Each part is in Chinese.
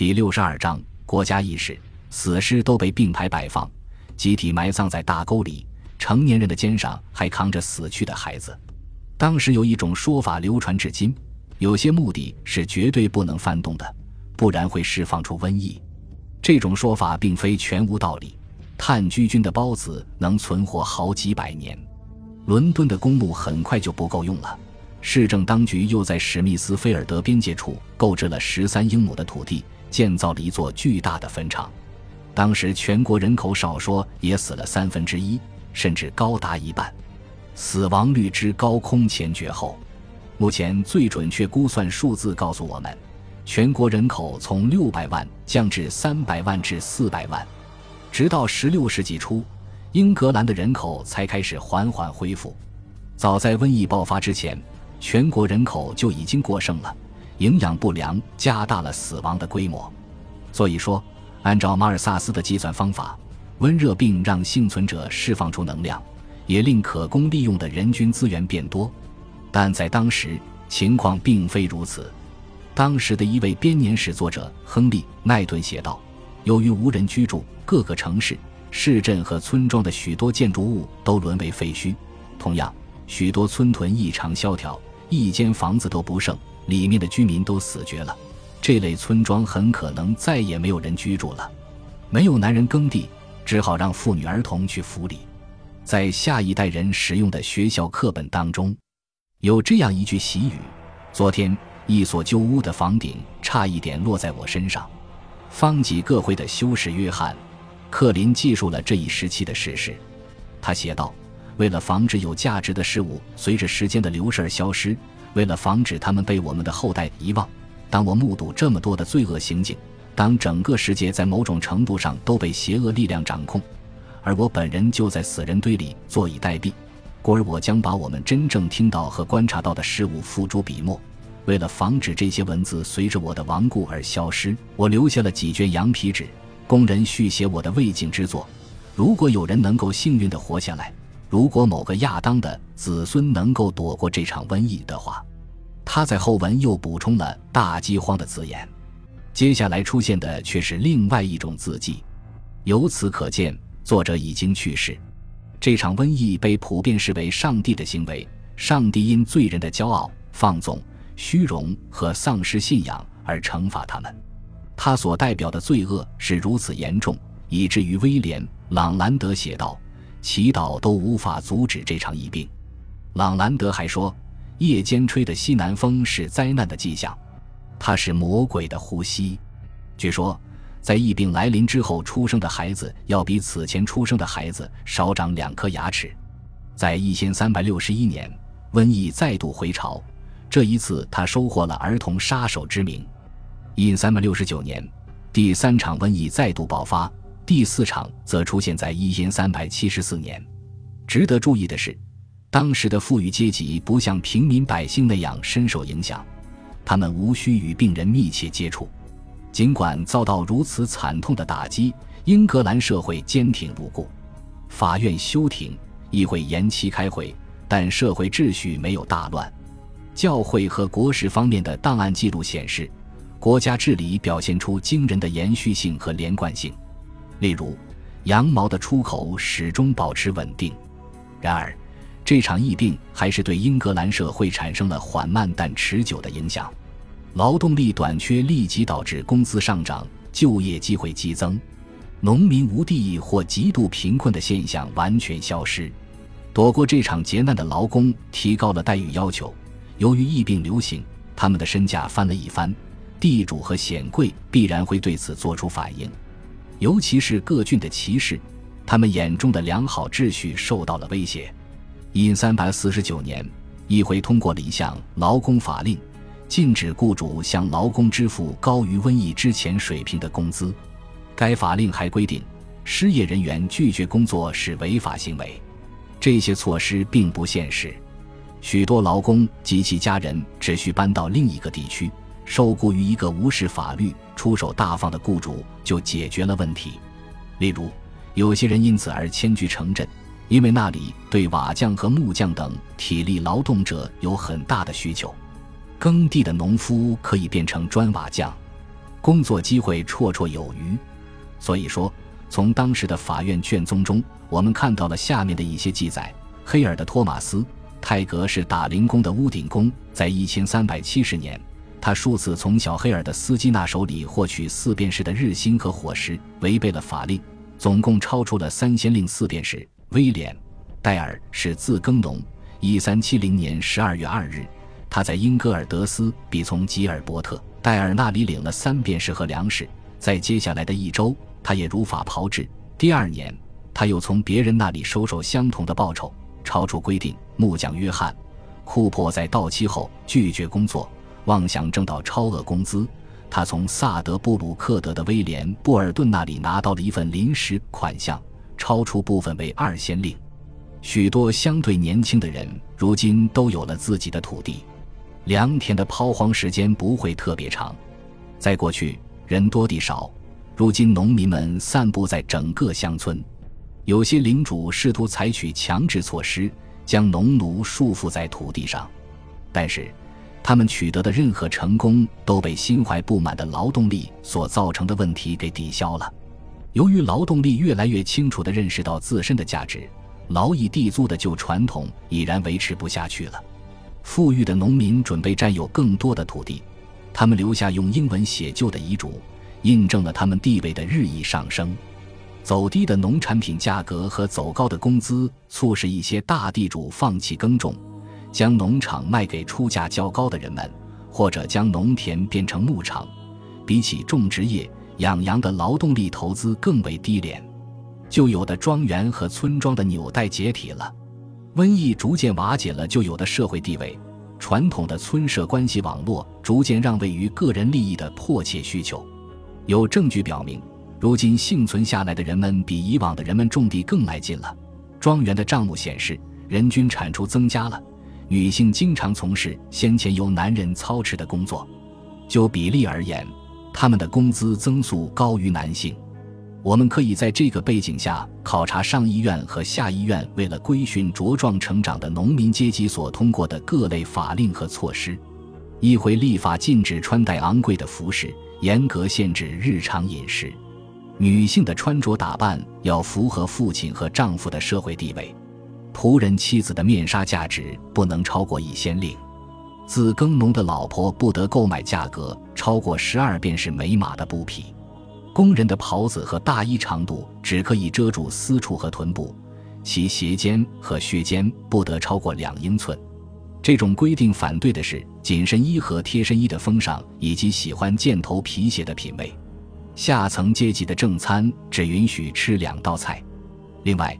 第六十二章国家意识，死尸都被并排摆放，集体埋葬在大沟里，成年人的肩上还扛着死去的孩子。当时有一种说法流传至今，有些墓地是绝对不能翻动的，不然会释放出瘟疫。这种说法并非全无道理。炭疽菌的孢子能存活好几百年，伦敦的公墓很快就不够用了。市政当局又在史密斯菲尔德边界处购置了十三英亩的土地，建造了一座巨大的坟场。当时全国人口少说也死了三分之一，甚至高达一半，死亡率之高空前绝后。目前最准确估算数字告诉我们，全国人口从六百万降至三百万至四百万。直到16世纪初，英格兰的人口才开始缓缓恢复。早在瘟疫爆发之前，全国人口就已经过剩了，营养不良加大了死亡的规模。所以说，按照马尔萨斯的计算方法，温热病让幸存者释放出能量，也令可供利用的人均资源变多。但在当时，情况并非如此。当时的一位编年史作者亨利·奈顿写道。由于无人居住，各个城市、市镇和村庄的许多建筑物都沦为废墟。同样，许多村屯异常萧条，一间房子都不剩，里面的居民都死绝了。这类村庄很可能再也没有人居住了。没有男人耕地，只好让妇女儿童去府里。在下一代人使用的学校课本当中，有这样一句习语：“昨天，一所旧屋的房顶差一点落在我身上。”方济各会的修士约翰·克林记述了这一时期的事实。他写道：“为了防止有价值的事物随着时间的流逝而消失，为了防止他们被我们的后代遗忘，当我目睹这么多的罪恶行径，当整个世界在某种程度上都被邪恶力量掌控，而我本人就在死人堆里坐以待毙，故而我将把我们真正听到和观察到的事物付诸笔墨。”为了防止这些文字随着我的亡故而消失，我留下了几卷羊皮纸，供人续写我的未竟之作。如果有人能够幸运地活下来，如果某个亚当的子孙能够躲过这场瘟疫的话，他在后文又补充了“大饥荒”的字眼。接下来出现的却是另外一种字迹，由此可见，作者已经去世。这场瘟疫被普遍视为上帝的行为，上帝因罪人的骄傲放纵。虚荣和丧失信仰而惩罚他们，他所代表的罪恶是如此严重，以至于威廉·朗兰德写道：“祈祷都无法阻止这场疫病。”朗兰德还说：“夜间吹的西南风是灾难的迹象，它是魔鬼的呼吸。”据说，在疫病来临之后出生的孩子要比此前出生的孩子少长两颗牙齿。在一千三百六十一年，瘟疫再度回潮。这一次，他收获了“儿童杀手”之名。因三百六十九年，第三场瘟疫再度爆发，第四场则出现在一千三百七十四年。值得注意的是，当时的富裕阶级不像平民百姓那样深受影响，他们无需与病人密切接触。尽管遭到如此惨痛的打击，英格兰社会坚挺如故，法院休庭，议会延期开会，但社会秩序没有大乱。教会和国史方面的档案记录显示，国家治理表现出惊人的延续性和连贯性。例如，羊毛的出口始终保持稳定。然而，这场疫病还是对英格兰社会产生了缓慢但持久的影响。劳动力短缺立即导致工资上涨，就业机会激增，农民无地或极度贫困的现象完全消失。躲过这场劫难的劳工提高了待遇要求。由于疫病流行，他们的身价翻了一番，地主和显贵必然会对此做出反应，尤其是各郡的骑士，他们眼中的良好秩序受到了威胁。因三百四十九年，议会通过了一项劳工法令，禁止雇主向劳工支付高于瘟疫之前水平的工资。该法令还规定，失业人员拒绝工作是违法行为。这些措施并不现实。许多劳工及其家人只需搬到另一个地区，受雇于一个无视法律、出手大方的雇主，就解决了问题。例如，有些人因此而迁居城镇，因为那里对瓦匠和木匠等体力劳动者有很大的需求。耕地的农夫可以变成砖瓦匠。工作机会绰绰有余。所以说，从当时的法院卷宗中，我们看到了下面的一些记载：黑尔的托马斯·泰格是打零工的屋顶工，在一千三百七十年，他数次从小黑尔的斯基纳手里获取四便士的日薪和伙食，违背了法令，总共超出了三先令四便士。威廉·戴尔是自耕农，一三七零年十二月二日，他在英格尔德斯比从吉尔伯特·戴尔那里领了三便士和粮食，在接下来的一周。他也如法炮制。第二年，他又从别人那里收受相同的报酬，超出规定。木匠约翰·库珀在到期后拒绝工作，妄想挣到超额工资。他从萨德布鲁克德的威廉·布尔顿那里拿到了一份临时款项，超出部分为二先令。许多相对年轻的人如今都有了自己的土地，良田的抛荒时间不会特别长。在过去，人多地少。如今，农民们散布在整个乡村，有些领主试图采取强制措施，将农奴束缚在土地上，但是，他们取得的任何成功都被心怀不满的劳动力所造成的问题给抵消了。由于劳动力越来越清楚地认识到自身的价值，劳役地租的旧传统已然维持不下去了。富裕的农民准备占有更多的土地，他们留下用英文写就的遗嘱。印证了他们地位的日益上升，走低的农产品价格和走高的工资，促使一些大地主放弃耕种，将农场卖给出价较高的人们，或者将农田变成牧场。比起种植业，养羊的劳动力投资更为低廉。旧有的庄园和村庄的纽带解体了，瘟疫逐渐瓦解了旧有的社会地位，传统的村社关系网络逐渐让位于个人利益的迫切需求。有证据表明，如今幸存下来的人们比以往的人们种地更来劲了。庄园的账目显示，人均产出增加了。女性经常从事先前由男人操持的工作，就比例而言，他们的工资增速高于男性。我们可以在这个背景下考察上议院和下议院为了规训茁壮成长的农民阶级所通过的各类法令和措施。议会立法禁止穿戴昂贵的服饰。严格限制日常饮食，女性的穿着打扮要符合父亲和丈夫的社会地位，仆人妻子的面纱价值不能超过一先令，自耕农的老婆不得购买价格超过十二便士每码的布匹，工人的袍子和大衣长度只可以遮住私处和臀部，其鞋尖和靴尖不得超过两英寸。这种规定反对的是紧身衣和贴身衣的风尚，以及喜欢箭头皮鞋的品味。下层阶级的正餐只允许吃两道菜。另外，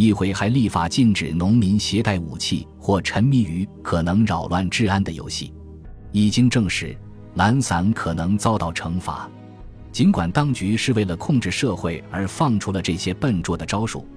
议会还立法禁止农民携带武器或沉迷于可能扰乱治安的游戏。已经证实，懒散可能遭到惩罚。尽管当局是为了控制社会而放出了这些笨拙的招数。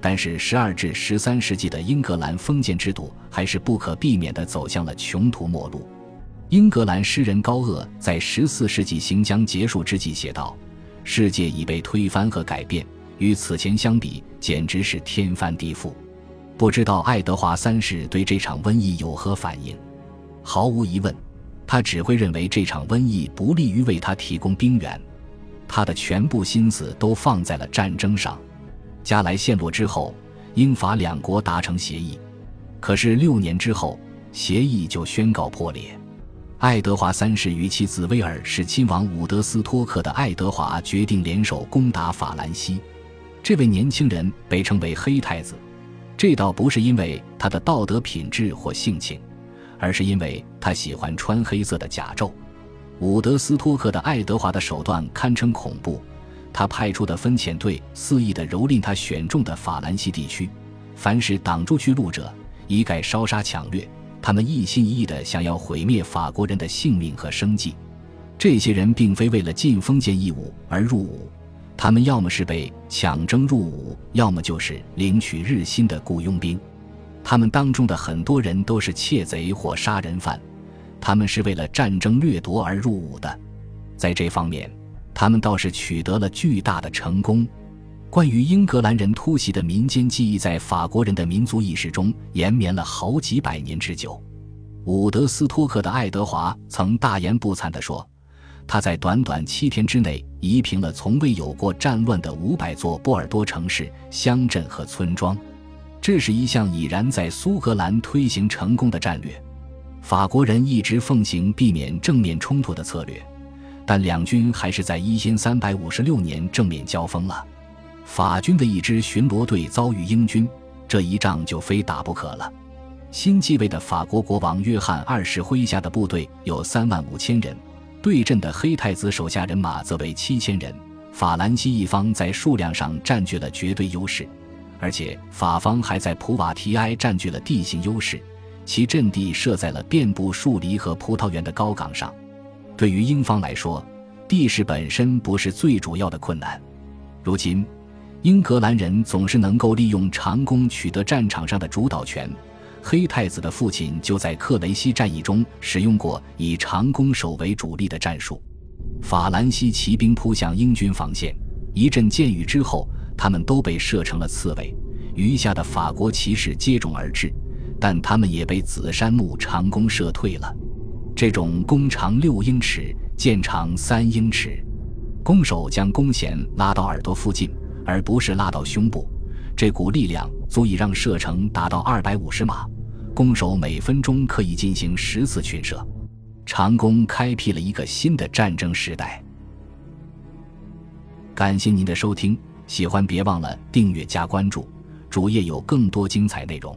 但是，十二至十三世纪的英格兰封建制度还是不可避免地走向了穷途末路。英格兰诗人高鄂在十四世纪行将结束之际写道：“世界已被推翻和改变，与此前相比，简直是天翻地覆。”不知道爱德华三世对这场瘟疫有何反应？毫无疑问，他只会认为这场瘟疫不利于为他提供兵源，他的全部心思都放在了战争上。加莱陷落之后，英法两国达成协议，可是六年之后，协议就宣告破裂。爱德华三世与其子威尔士亲王伍德斯托克的爱德华决定联手攻打法兰西。这位年轻人被称为黑太子，这倒不是因为他的道德品质或性情，而是因为他喜欢穿黑色的甲胄。伍德斯托克的爱德华的手段堪称恐怖。他派出的分遣队肆意地蹂躏他选中的法兰西地区，凡是挡住去路者，一概烧杀抢掠。他们一心一意地想要毁灭法国人的性命和生计。这些人并非为了尽封建义务而入伍，他们要么是被强征入伍，要么就是领取日薪的雇佣兵。他们当中的很多人都是窃贼或杀人犯，他们是为了战争掠夺而入伍的。在这方面。他们倒是取得了巨大的成功。关于英格兰人突袭的民间记忆，在法国人的民族意识中延绵了好几百年之久。伍德斯托克的爱德华曾大言不惭地说：“他在短短七天之内夷平了从未有过战乱的五百座波尔多城市、乡镇和村庄。这是一项已然在苏格兰推行成功的战略。法国人一直奉行避免正面冲突的策略，但两军还是在一千三百五十六年正面交锋了。法军的一支巡逻队遭遇英军，这一仗就非打不可了。新继位的法国国王约翰二世麾下的部队有三万五千人，对阵的黑太子手下人马则为七千人。法兰西一方在数量上占据了绝对优势，而且法方还在普瓦提埃占据了地形优势，其阵地设在了遍布树篱和葡萄园的高岗上。对于英方来说，地势本身不是最主要的困难。如今。英格兰人总是能够利用长弓取得战场上的主导权。黑太子的父亲就在克雷西战役中使用过以长弓手为主力的战术。法兰西骑兵扑向英军防线，一阵箭雨之后，他们都被射成了刺猬。余下的法国骑士接踵而至，但他们也被紫杉木长弓射退了。这种弓长六英尺，箭长三英尺，弓手将弓弦拉到耳朵附近。而不是拉到胸部，这股力量足以让射程达到二百五十码。弓手每分钟可以进行十次群射，长弓开辟了一个新的战争时代。感谢您的收听，喜欢别忘了订阅加关注，主页有更多精彩内容。